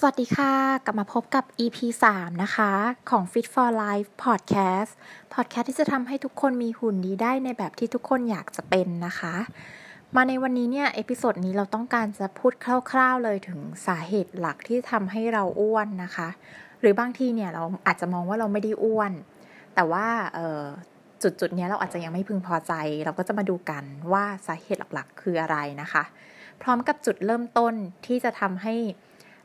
สวัสดีค่ะ กลับมาพบกับ EP 3 นะคะ ของ Fit for Life Podcast Podcast ที่จะทำให้ทุกคนมีหุ่นดีได้ในแบบที่ทุกคนอยากจะเป็นนะคะ มาในวันนี้เนี่ย episode นี้เราต้องการจะพูดคร่าวๆเลยถึงสาเหตุหลักที่ทำให้เราอ้วนนะคะ หรือบางทีเนี่ยเราอาจจะมองว่าเราไม่ได้อ้วน แต่ว่าจุดจุดนี้เราอาจจะยังไม่พึงพอใจ เราก็จะมาดูกันว่าสาเหตุหลักๆ คืออะไรนะคะ พร้อมกับจุดเริ่มต้นที่จะทำให้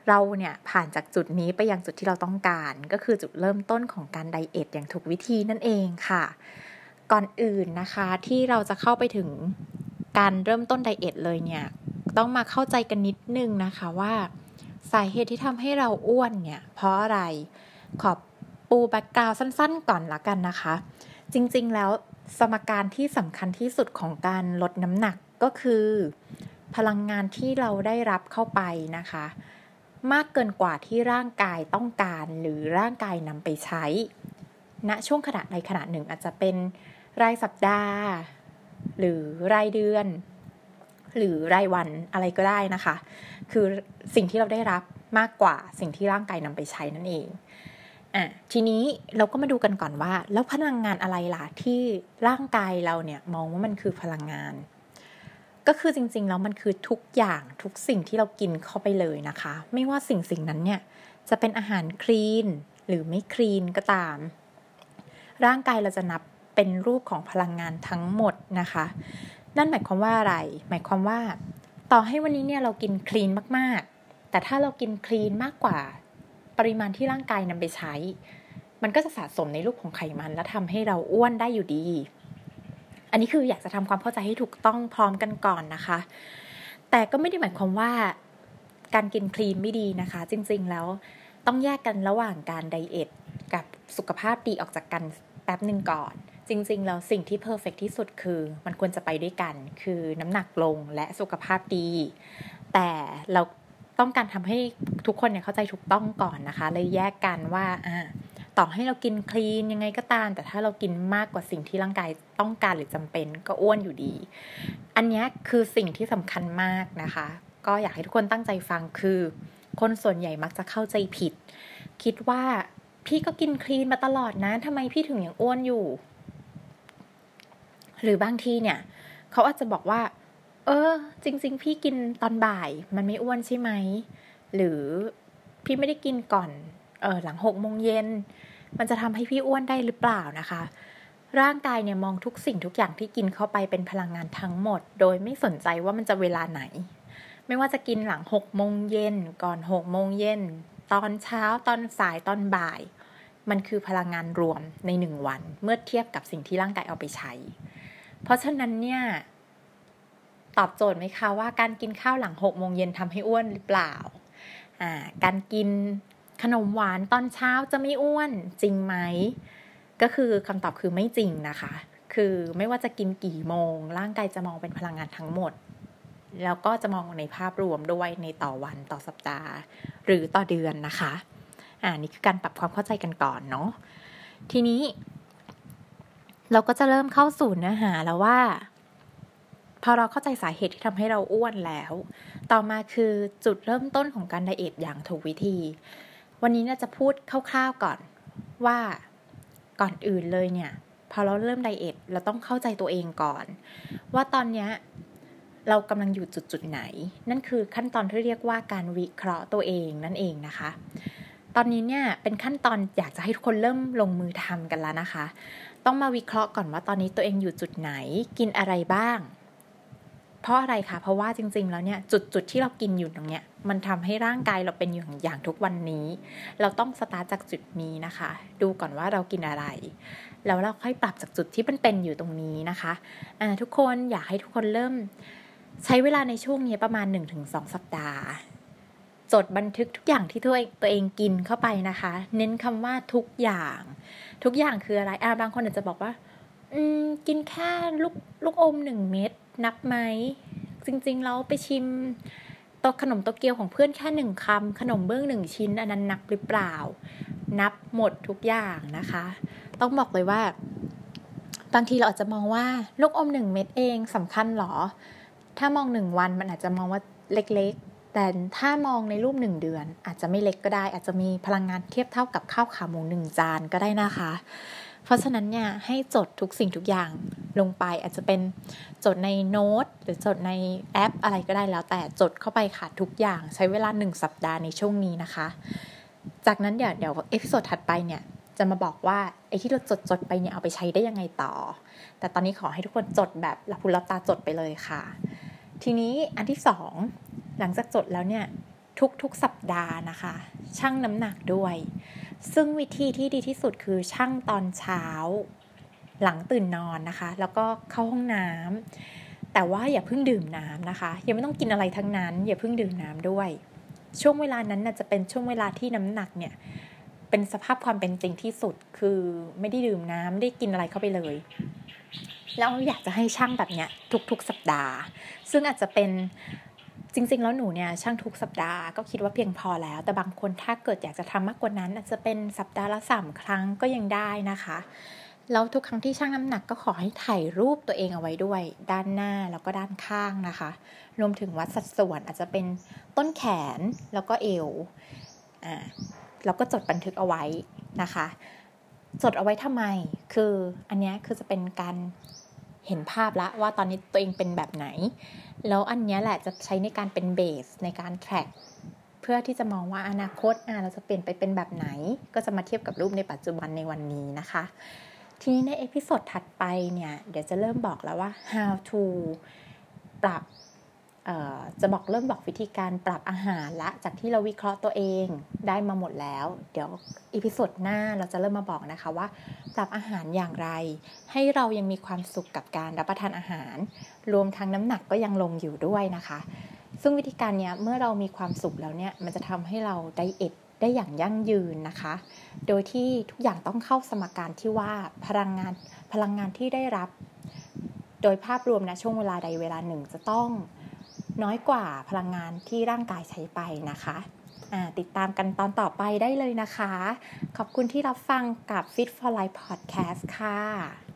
เราเนี่ยผ่านจากจุดนี้ไปยังจุดที่เราต้องการ ก็คือจุดเริ่มต้นของการไดเอทอย่างถูกวิธีนั่นเองค่ะ ก่อนอื่นนะคะที่เราจะเข้าไปถึงการเริ่มต้นไดเอทเลยเนี่ยต้องมาเข้าใจกันนิดนึงนะคะว่าสาเหตุที่ทำให้เราอ้วนเนี่ย เพราะอะไรขอบปูแบ็กกราวสั้น ๆ ก่อนละกันนะคะ จริงๆแล้วสมการที่สำคัญที่สุดของการลดน้ำหนักก็คือ พลังงานที่เราได้รับเข้าไปนะคะ มากเกินกว่าที่ร่างกายต้องการหรือร่างกายนำไปใช้ ณช่วงขณะในขณะหนึ่งอาจจะเป็นรายสัปดาห์ หรือรายเดือน หรือรายวันอะไรก็ได้นะคะ คือสิ่งที่เราได้รับมากกว่าสิ่งที่ร่างกายนำไปใช้นั่นเองอะทีนี้เราก็มาดูกันก่อนว่า แล้วพลังงานอะไรล่ะที่ร่างกายเราเนี่ยมองว่ามันคือพลังงาน ก็คือจริงๆแล้วมันคือทุกอย่างทุกสิ่งที่เรากินเข้าไปเลยนะคะ ไม่ว่าสิ่งสิ่งนั้นเนี่ยจะเป็นอาหารคลีนหรือไม่คลีนก็ตาม ร่างกายเราจะนับเป็นรูปของพลังงานทั้งหมดนะคะ นั่นหมายความว่าอะไร หมายความว่า ต่อให้วันนี้เนี่ยเรากินคลีนมากๆ แต่ถ้าเรากินคลีนมากกว่า ปริมาณที่ร่างกายนำไปใช้ มันก็จะสะสมในรูปของไขมันและทำให้เราอ้วนได้อยู่ดี อันนี้คืออยากจะทำความเข้าใจให้ถูกต้องพร้อมกันก่อนนะคะ แต่ก็ไม่ได้หมายความว่าการกินคลีนไม่ดีนะคะ จริงๆแล้วต้องแยกกันระหว่างการไดเอทกับสุขภาพดีออกจากกันแป๊บหนึ่งก่อน จริงๆแล้วสิ่งที่เพอร์เฟกที่สุดคือ มันควรจะไปด้วยกัน คือน้ำหนักลงและสุขภาพดี แต่เราต้องการทำให้ทุกคนเนี่ยเข้าใจถูกต้องก่อนนะคะ เลยแยกกันว่าอ่า ต่อให้เรากินคลีนยังไงก็ตาม แต่ถ้าเรากินมากกว่าสิ่งที่ร่างกายต้องการหรือจำเป็นก็อ้วนอยู่ดี อันนี้คือสิ่งที่สำคัญมากนะคะ ก็อยากให้ทุกคนตั้งใจฟังคือ คนส่วนใหญ่มักจะเข้าใจผิด คิดว่าพี่ก็กินคลีนมาตลอดนะทำไมพี่ถึงยังอ้วนอยู่ หรือบางทีเนี่ย เขาอาจจะบอกว่า เออ จริง ๆ พี่กินตอนบ่าย มันไม่อ้วนใช่ไหม หรือพี่ไม่ได้กินก่อน เออหลังหกโมงเย็นมันจะทำให้พี่อ้วนได้หรือเปล่านะคะ ร่างกายเนี่ยมองทุกสิ่งทุกอย่างที่กินเข้าไปเป็นพลังงานทั้งหมด โดยไม่สนใจว่ามันจะเวลาไหน ไม่ว่าจะกินหลังหกโมงเย็นก่อนหกโมงเย็นตอนเช้าตอนสายตอนบ่าย มันคือพลังงานรวมในหนึ่งวัน เมื่อเทียบกับสิ่งที่ร่างกายเอาไปใช้ เพราะฉะนั้นเนี่ยตอบโจทย์ไหมคะว่าการกินข้าวหลังหกโมงเย็นทำให้อ้วนหรือเปล่า การกิน ขนมหวานตอนเช้าจะไม่อ้วนจริงไหม ก็คือคำตอบคือไม่จริงนะคะ คือไม่ว่าจะกินกี่โมง ร่างกายจะมองเป็นพลังงานทั้งหมด แล้วก็จะมองในภาพรวมด้วยในต่อวันต่อสัปดาห์ หรือต่อเดือนนะคะ อ่านี่คือการปรับความเข้าใจกันก่อนเนาะทีนี้ เราก็จะเริ่มเข้าสู่เนื้อหาแล้วว่าพอเราเข้าใจสาเหตุที่ทำให้เราอ้วนแล้ว ต่อมาคือจุดเริ่มต้นของการไดเอทอย่างถูกวิธี วันนี้น่าจะพูดคร่าวๆก่อนว่าก่อนอื่นเลยเนี่ย พอเราเริ่มไดเอทเราต้องเข้าใจตัวเองก่อน ว่าตอนนี้เรากำลังอยู่จุดจุดไหน นั่นคือขั้นตอนที่เรียกว่าการวิเคราะห์ตัวเองนั่นเองนะคะ ตอนนี้เนี่ยเป็นขั้นตอนอยากจะให้ทุกคนเริ่มลงมือทำกันแล้วนะคะ ต้องมาวิเคราะห์ก่อนว่าตอนนี้ตัวเองอยู่จุดไหน กินอะไรบ้าง เพราะอะไรคะเพราะว่าจริง ๆ แล้วเนี่ยจุดจุดที่เรากินอยู่ตรงเนี้ยมันทำให้ร่างกายเราเป็นอย่างอย่างทุกวันนี้ เราต้องสตาร์ทจากจุดนี้นะคะ ดูก่อนว่าเรากินอะไร แล้วเราค่อยปรับจากจุดที่มันเป็นอยู่ตรงนี้นะคะะทุกคนอยากให้ทุกคนเริ่มใช้เวลาในช่วงนี้ประมาณ 1-2 สัปดาห์ จดบันทึกทุกอย่างที่ตัวเองตัวเองกินเข้าไปนะคะ เน้นคำว่าทุกอย่าง ทุกอย่างคืออะไรอ่าบางคนอาจจะบอกว่า อืม กินแค่ลูกลูกอมหนึ่งเม็ด นับไหม จริงๆ เราไปชิมโตขนมโตเกียวของเพื่อนแค่หนึ่งคำขนมเบื้องหนึ่งชิ้น อันนั้นนับหรือเปล่า นับหมดทุกอย่างนะคะ ต้องบอกเลยว่า บางทีเราอาจจะมองว่าลูกอมหนึ่งเม็ดเองสำคัญหรอ ถ้ามองหนึ่งวันมันอาจจะมองว่าเล็กๆ แต่ถ้ามองในรูปหนึ่งเดือน อาจจะไม่เล็กก็ได้ อาจจะมีพลังงานเทียบเท่ากับข้าวขาหมูหนึ่งจานก็ได้นะคะ เพราะฉะนั้นเนี่ยให้จดทุกสิ่งทุกอย่าง ลงไปอาจจะเป็นจดในโน้ตหรือจดในแอปอะไรก็ได้แล้วแต่จดเข้าไปค่ะทุกอย่างใช้เวลาหนึ่งสัปดาห์ในช่วงนี้นะคะ จากนั้นเดี๋ยวเดี๋ยว episode ถัดไปเนี่ยจะมาบอกว่าไอ้ที่เราจดจดไปเนี่ยเอาไปใช้ได้ยังไงต่อ แต่ตอนนี้ขอให้ทุกคนจดแบบหลับหูหลับตาจดไปเลยค่ะ ทีนี้อันที่สองหลังจากจดแล้วเนี่ยทุกๆสัปดาห์นะคะ ชั่งน้ำหนักด้วย ซึ่งวิธีที่ดีที่สุดคือชั่งตอนเช้า หลังตื่นนอนนะคะ แล้วก็เข้าห้องน้ำแต่ว่าอย่าเพิ่งดื่มน้ำนะคะ ยังไม่ต้องกินอะไรทั้งนั้น อย่าเพิ่งดื่มน้ำด้วย ช่วงเวลานั้นนะจะเป็นช่วงเวลาที่น้ำหนักเนี่ยเป็นสภาพความเป็นจริงที่สุดคือไม่ได้ดื่มน้ำไได้กินอะไรเข้าไปเลย แล้วอยากจะให้ช่างแบบเนี้ยทุกๆ สัปดาห์ ซึ่งอาจจะเป็นจริง ๆ แล้วหนูเนี่ยช่างทุกสัปดาห์ก็คิดว่าเพียงพอแล้ว แต่บางคนถ้าเกิดอยากจะทำมากกว่านั้น อาจจะเป็นสัปดาห์ละสามครั้งก็ยังได้นะคะ แล้วทุกครั้งที่ช่างน้ำหนักก็ขอให้ถ่ายรูปตัวเองเอาไว้ด้วย ด้านหน้าแล้วก็ด้านข้างนะคะ รวมถึงวัดสัดส่วนอาจจะเป็นต้นแขนแล้วก็เอวอ่าแล้วก็จดบันทึกเอาไว้นะคะ จดเอาไว้ทำไม คืออันนี้คือจะเป็นการเห็นภาพแหละว่าตอนนี้ตัวเองเป็นแบบไหน แล้วอันนี้แหละจะใช้ในการเป็น base ในการ track เพื่อที่จะมองว่าอนาคตอะเราจะเปลี่ยนไปเป็นแบบไหน ก็จะมาเทียบกับรูปในปัจจุบันในวันนี้นะคะ ทีนี้ใน episode ถัดไปเนี่ย เดี๋ยวจะเริ่มบอกแล้วว่า how to ปรับจะบอกเริ่มบอกวิธีการปรับอาหารละ จากที่เราวิเคราะห์ตัวเองได้มาหมดแล้ว เดี๋ยวอีพิโซดหน้าเราจะเริ่มมาบอกนะคะว่า ปรับอาหารอย่างไร ให้เรายังมีความสุขกับการรับประทานอาหาร รวมทั้งน้ำหนักก็ยังลงอยู่ด้วยนะคะ ซึ่งวิธีการเนี้ยเมื่อเรามีความสุขแล้วเนี่ยมันจะทำให้เราไดเอท ได้อย่างยั่งยืนนะคะ โดยที่ทุกอย่างต้องเข้าสมการที่ว่าพลังงานพลังงานที่ได้รับ โดยภาพรวมนะช่วงเวลาใดเวลาหนึ่งจะต้องน้อยกว่าพลังงานที่ร่างกายใช้ไปนะคะติดตามกันตอนต่อไปได้เลยนะคะ ขอบคุณที่รับฟังกับ Fit for Life Podcast ค่ะ